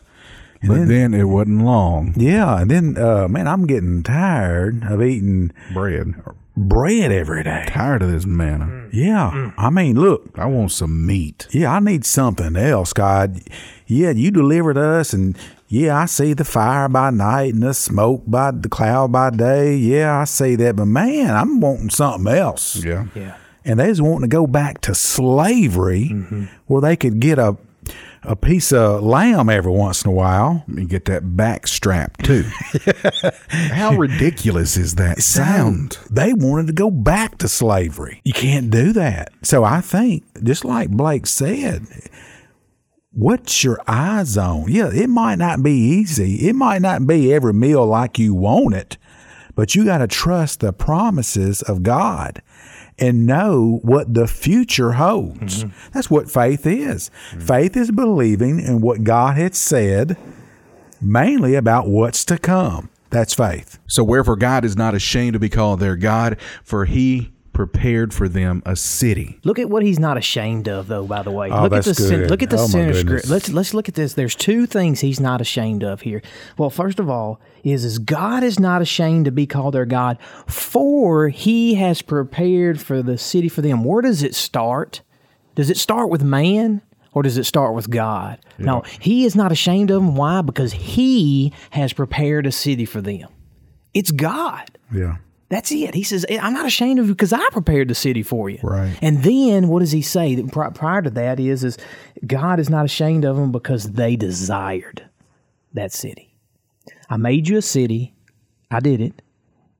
And but then, then, it wasn't long. Yeah, and then uh, man, I'm getting tired of eating bread, bread every day. Tired of this manna. Mm. Yeah, mm. I mean, look, I want some meat. Yeah, I need something else, God. Yeah, you delivered us, and yeah, I see the fire by night and the smoke by the cloud by day. Yeah, I see that, but man, I'm wanting something else. Yeah, yeah. And they was wanting to go back to slavery, mm-hmm. where they could get a a piece of lamb every once in a while. And get that back strap too. How ridiculous is that sound? They wanted to go back to slavery. You can't do that. So I think, just like Blake said, what's your eyes on? Yeah, it might not be easy. It might not be every meal like you want it, but you got to trust the promises of God and know what the future holds. Mm-hmm. That's what faith is. Mm-hmm. Faith is believing in what God had said, mainly about what's to come. That's faith. So, wherefore God is not ashamed to be called their God, for he prepared for them a city. Look at what he's not ashamed of, though. By the way, oh, look at the good. look at the oh, script. Let's let's look at this. There's two things he's not ashamed of here. Well, first of all, is is God is not ashamed to be called their God, for He has prepared for the city for them. Where does it start? Does it start with man? Or does it start with God? Yeah. No, he is not ashamed of them. Why? Because he has prepared a city for them. It's God. Yeah. That's it. He says, I'm not ashamed of you because I prepared the city for you. Right. And then what does he say? Pri- Prior to that is, is God is not ashamed of them because they desired that city. I made you a city. I did it.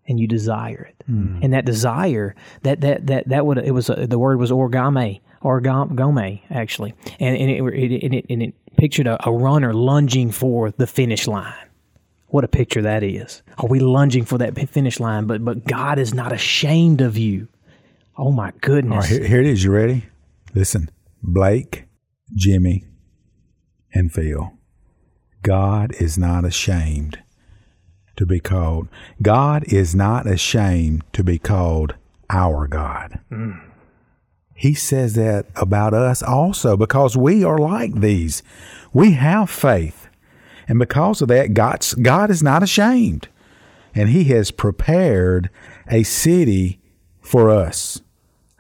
And you desire it. Hmm. And that desire, that, that, that, that would, it was, a, the word was oregomai, oregomai, actually. And, and, it, it, it, and it pictured a, a runner lunging for the finish line. What a picture that is. Are we lunging for that finish line? But but God is not ashamed of you. Oh my goodness. All right, here, here it is. You ready? Listen, Blake, Jimmy, and Phil. God is not ashamed to be called. God is not ashamed to be called our God. Mm. He says that about us also because we are like these. We have faith. And because of that, God's, God is not ashamed. And He has prepared a city for us.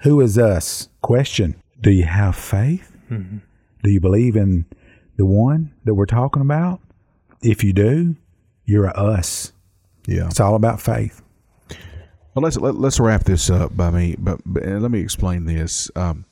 Who is us? Question Do you have faith? Do you believe in the one that we're talking about? If you do, you're a us. Yeah. It's all about faith. Well, let's let, let's wrap this up by me, but, but let me explain this. Um,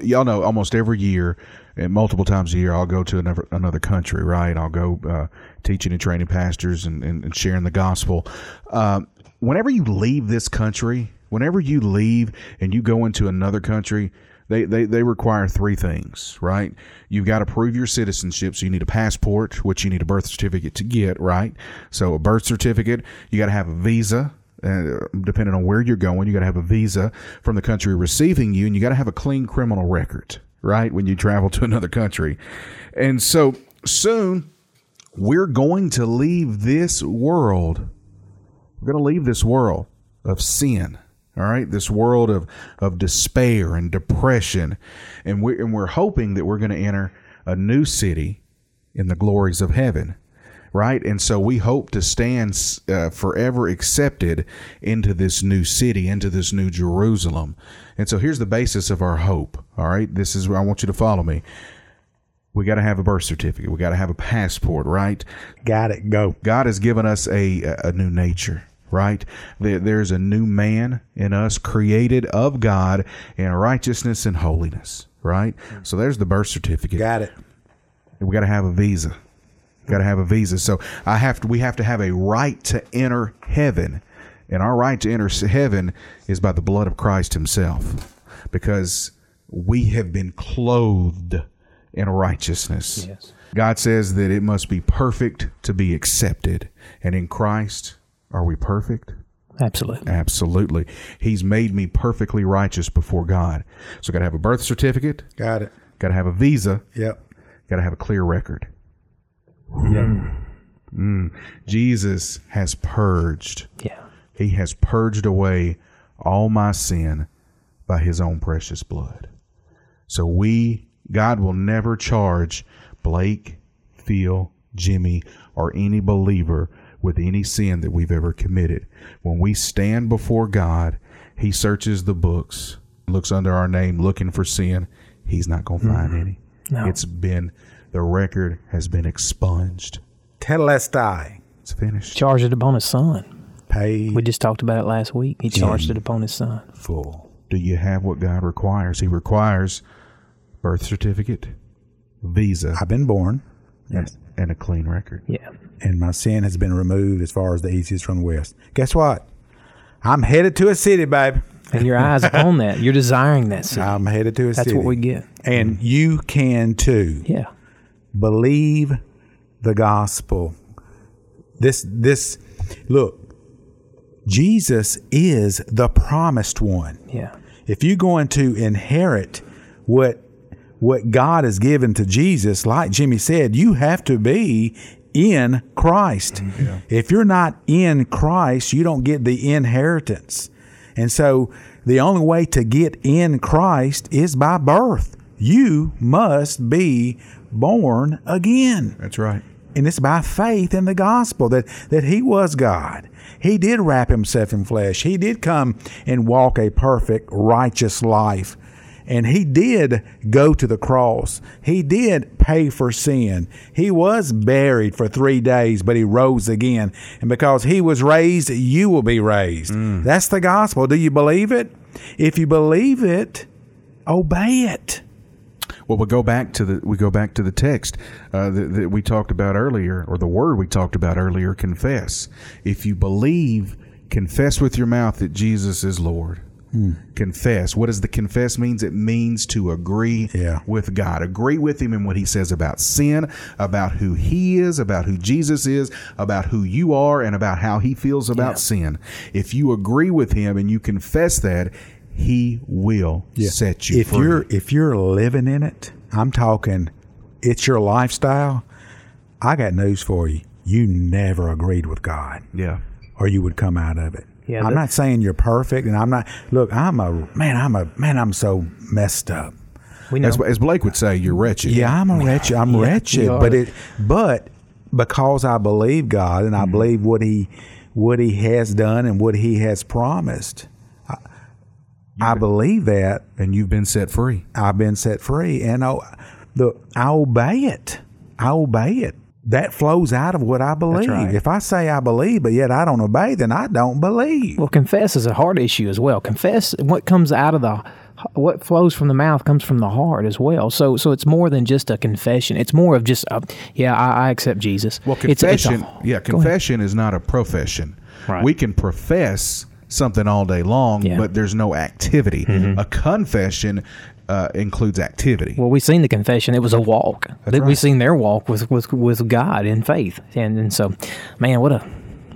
y'all know almost every year, and multiple times a year, I'll go to another another country. Right, I'll go uh, teaching and training pastors and, and, and sharing the gospel. Um, whenever you leave this country, whenever you leave and you go into another country. They, they, they require three things, right? You've got to prove your citizenship, so you need a passport, which you need a birth certificate to get, right? So a birth certificate, you got to have a visa, uh, depending on where you're going, you got to have a visa from the country receiving you, and you got to have a clean criminal record, right? When you travel to another country. And so soon, we're going to leave this world. We're going to leave this world of sin. All right, this world of, of despair and depression, and we and we're hoping that we're going to enter a new city in the glories of heaven right? And so we hope to stand uh, forever accepted into this new city, into this new Jerusalem. And so here's the basis of our hope. All right, this is where I want you to follow me. We got to have a birth certificate. We got to have a passport, right? Got it. Go. God has given us a a new nature, right? There's a new man in us, created of God in righteousness and holiness, right? So there's the birth certificate. Got it. We got to have a visa. Got to have a visa. So I have to. We have to have a right to enter heaven, and our right to enter heaven is by the blood of Christ Himself, because we have been clothed in righteousness. Yes. God says that it must be perfect to be accepted, and in Christ, are we perfect? Absolutely. Absolutely. He's made me perfectly righteous before God. So, got to have a birth certificate. Got it. Got to have a visa. Yep. Got to have a clear record. Yep. Mm. Mm. Jesus has purged. Yeah. He has purged away all my sin by his own precious blood. So we, God will never charge Blake, Phil, Jimmy, or any believer with any sin that we've ever committed. When we stand before God, he searches the books, looks under our name looking for sin. He's not going to find mm-hmm. any. No. It's been, the record has been expunged. Telestai. It's finished. Charged it upon his son. Paid We just talked about it last week. He charged it upon his son. full. Do you have what God requires? He requires birth certificate, visa, I've been born, and, and a clean record. Yeah. and my sin has been removed as far as the east is from the west. Guess what? I'm headed to a city, babe. And your eyes on that. You're desiring that city. I'm headed to a That's city. That's what we get. And you can too. Yeah. Believe the gospel. This this look, Jesus is the promised one. Yeah. If you're going to inherit what what God has given to Jesus, like Jimmy said, you have to be in Christ. Mm-hmm. If you're not in Christ, you don't get the inheritance. And so the only way to get in Christ is by birth. You must be born again. That's right. And it's by faith in the gospel that, that he was God. He did wrap himself in flesh. He did come and walk a perfect, righteous life. And he did go to the cross. He did pay for sin. He was buried for three days, but he rose again. And because he was raised, you will be raised. Mm. That's the gospel. Do you believe it? If you believe it, obey it. Well, we go back to the we go back to the text uh, that, that we talked about earlier, or the word we talked about earlier. Confess. If you believe, confess with your mouth that Jesus is Lord. Confess. What does the confess means? It means to agree Yeah. with God. Agree with Him in what He says about sin, about who He is, about who Jesus is, about who you are, and about how He feels about sin. If you agree with Him and you confess that, He will set you if free. you're if you're living in it, I'm talking it's your lifestyle. I got news for you. You never agreed with God, yeah. or you would come out of it. Yeah, I'm not saying you're perfect, and I'm not. Look, I'm a man. I'm a man. I'm so messed up. We know. As, as Blake would say, you're wretched. Yeah, I'm a wretched. I'm wretched, but it, but because I believe God and I Mm-hmm. believe what He, what He has done and what He has promised, I, believe that, And you've been set free. I've been set free, and I, the I obey it. I obey it. That flows out of what I believe. right. If I say I believe, but yet I don't obey, then I don't believe. Well, confess is a heart issue as well. Confess what comes out of the what flows from the mouth comes from the heart as well. So, so it's more than just a confession. It's more of just, a, yeah, I, I accept Jesus. Well, It's- it's a- confession, yeah, confession is not a profession. Right. We can profess something all day long, Yeah. Mm-hmm. but there's no activity. A confession uh, includes activity. Well, we've seen the confession. It was a walk. They- We right. seen their walk with with with God in faith, and and so, man, what a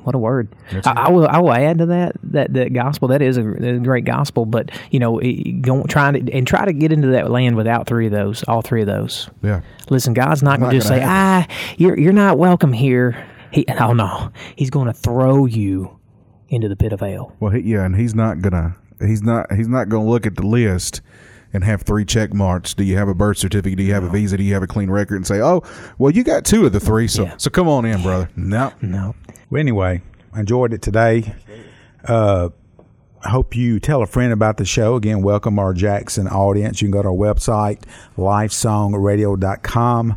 what a word. I, I will I will add to that that that gospel. That is a, a great gospel, but you know, go, trying to and try to get into that land without three of those, all three of those. yeah. Listen, God's not going to just say, "Ah, you're you're not welcome here." He, oh no, He's going to throw you into the pit of hell. Well, he, yeah, and he's not gonna. He's not. He's not gonna look at the list and have three check marks. Do you have a birth certificate? Do you have a visa? Do you have a clean record? And say, oh, well, you got two of the three. So, Yeah. so come on in, brother. No, No, Well, anyway, I enjoyed it today. Uh, I hope you tell a friend about the show. Again, welcome our Jackson audience. You can go to our website, lifesongradio.com,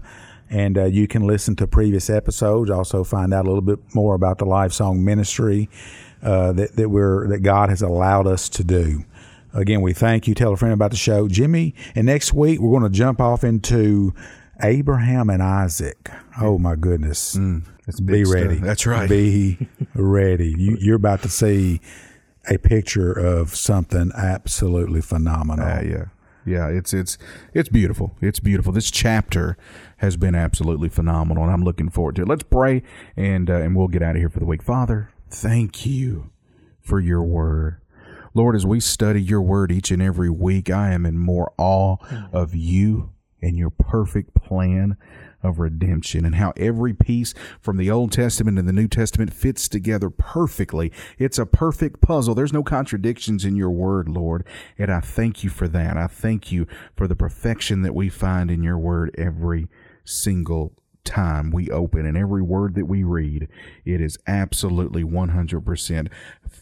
and uh, you can listen to previous episodes. Also, find out a little bit more about the Lifesong Ministry uh, that, that we're that God has allowed us to do. Again, we thank you. Tell a friend about the show, Jimmy. And next week we're going to jump off into Abraham and Isaac. Oh my goodness! that's Be big stuff. ready. That's right. Be ready. You, you're about to see a picture of something absolutely phenomenal. Uh, yeah, yeah. It's it's it's beautiful. It's beautiful. This chapter has been absolutely phenomenal, and I'm looking forward to it. Let's pray, and uh, and we'll get out of here for the week. Father, thank you for your word. Lord, as we study your word each and every week, I am in more awe mm. of you and your perfect plan of redemption and how every piece from the Old Testament and the New Testament fits together perfectly. It's a perfect puzzle. There's no contradictions in your word, Lord. And I thank you for that. I thank you for the perfection that we find in your word every single time we open and every word that we read, it is absolutely 100%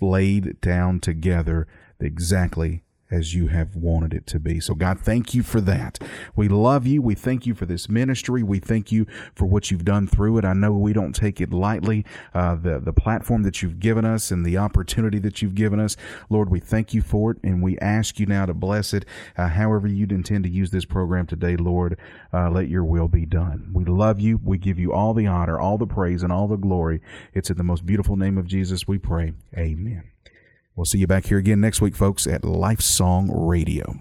laid down together exactly as you have wanted it to be. So, God, thank you for that. We love you. We thank you for this ministry. We thank you for what you've done through it. I know we don't take it lightly, uh, the, the platform that you've given us and the opportunity that you've given us. Lord, we thank you for it, and we ask you now to bless it uh, however you'd intend to use this program today, Lord. Uh, let your will be done. We love you. We give you all the honor, all the praise, and all the glory. It's in the most beautiful name of Jesus we pray. Amen. We'll see you back here again next week, folks, at Lifesong Radio.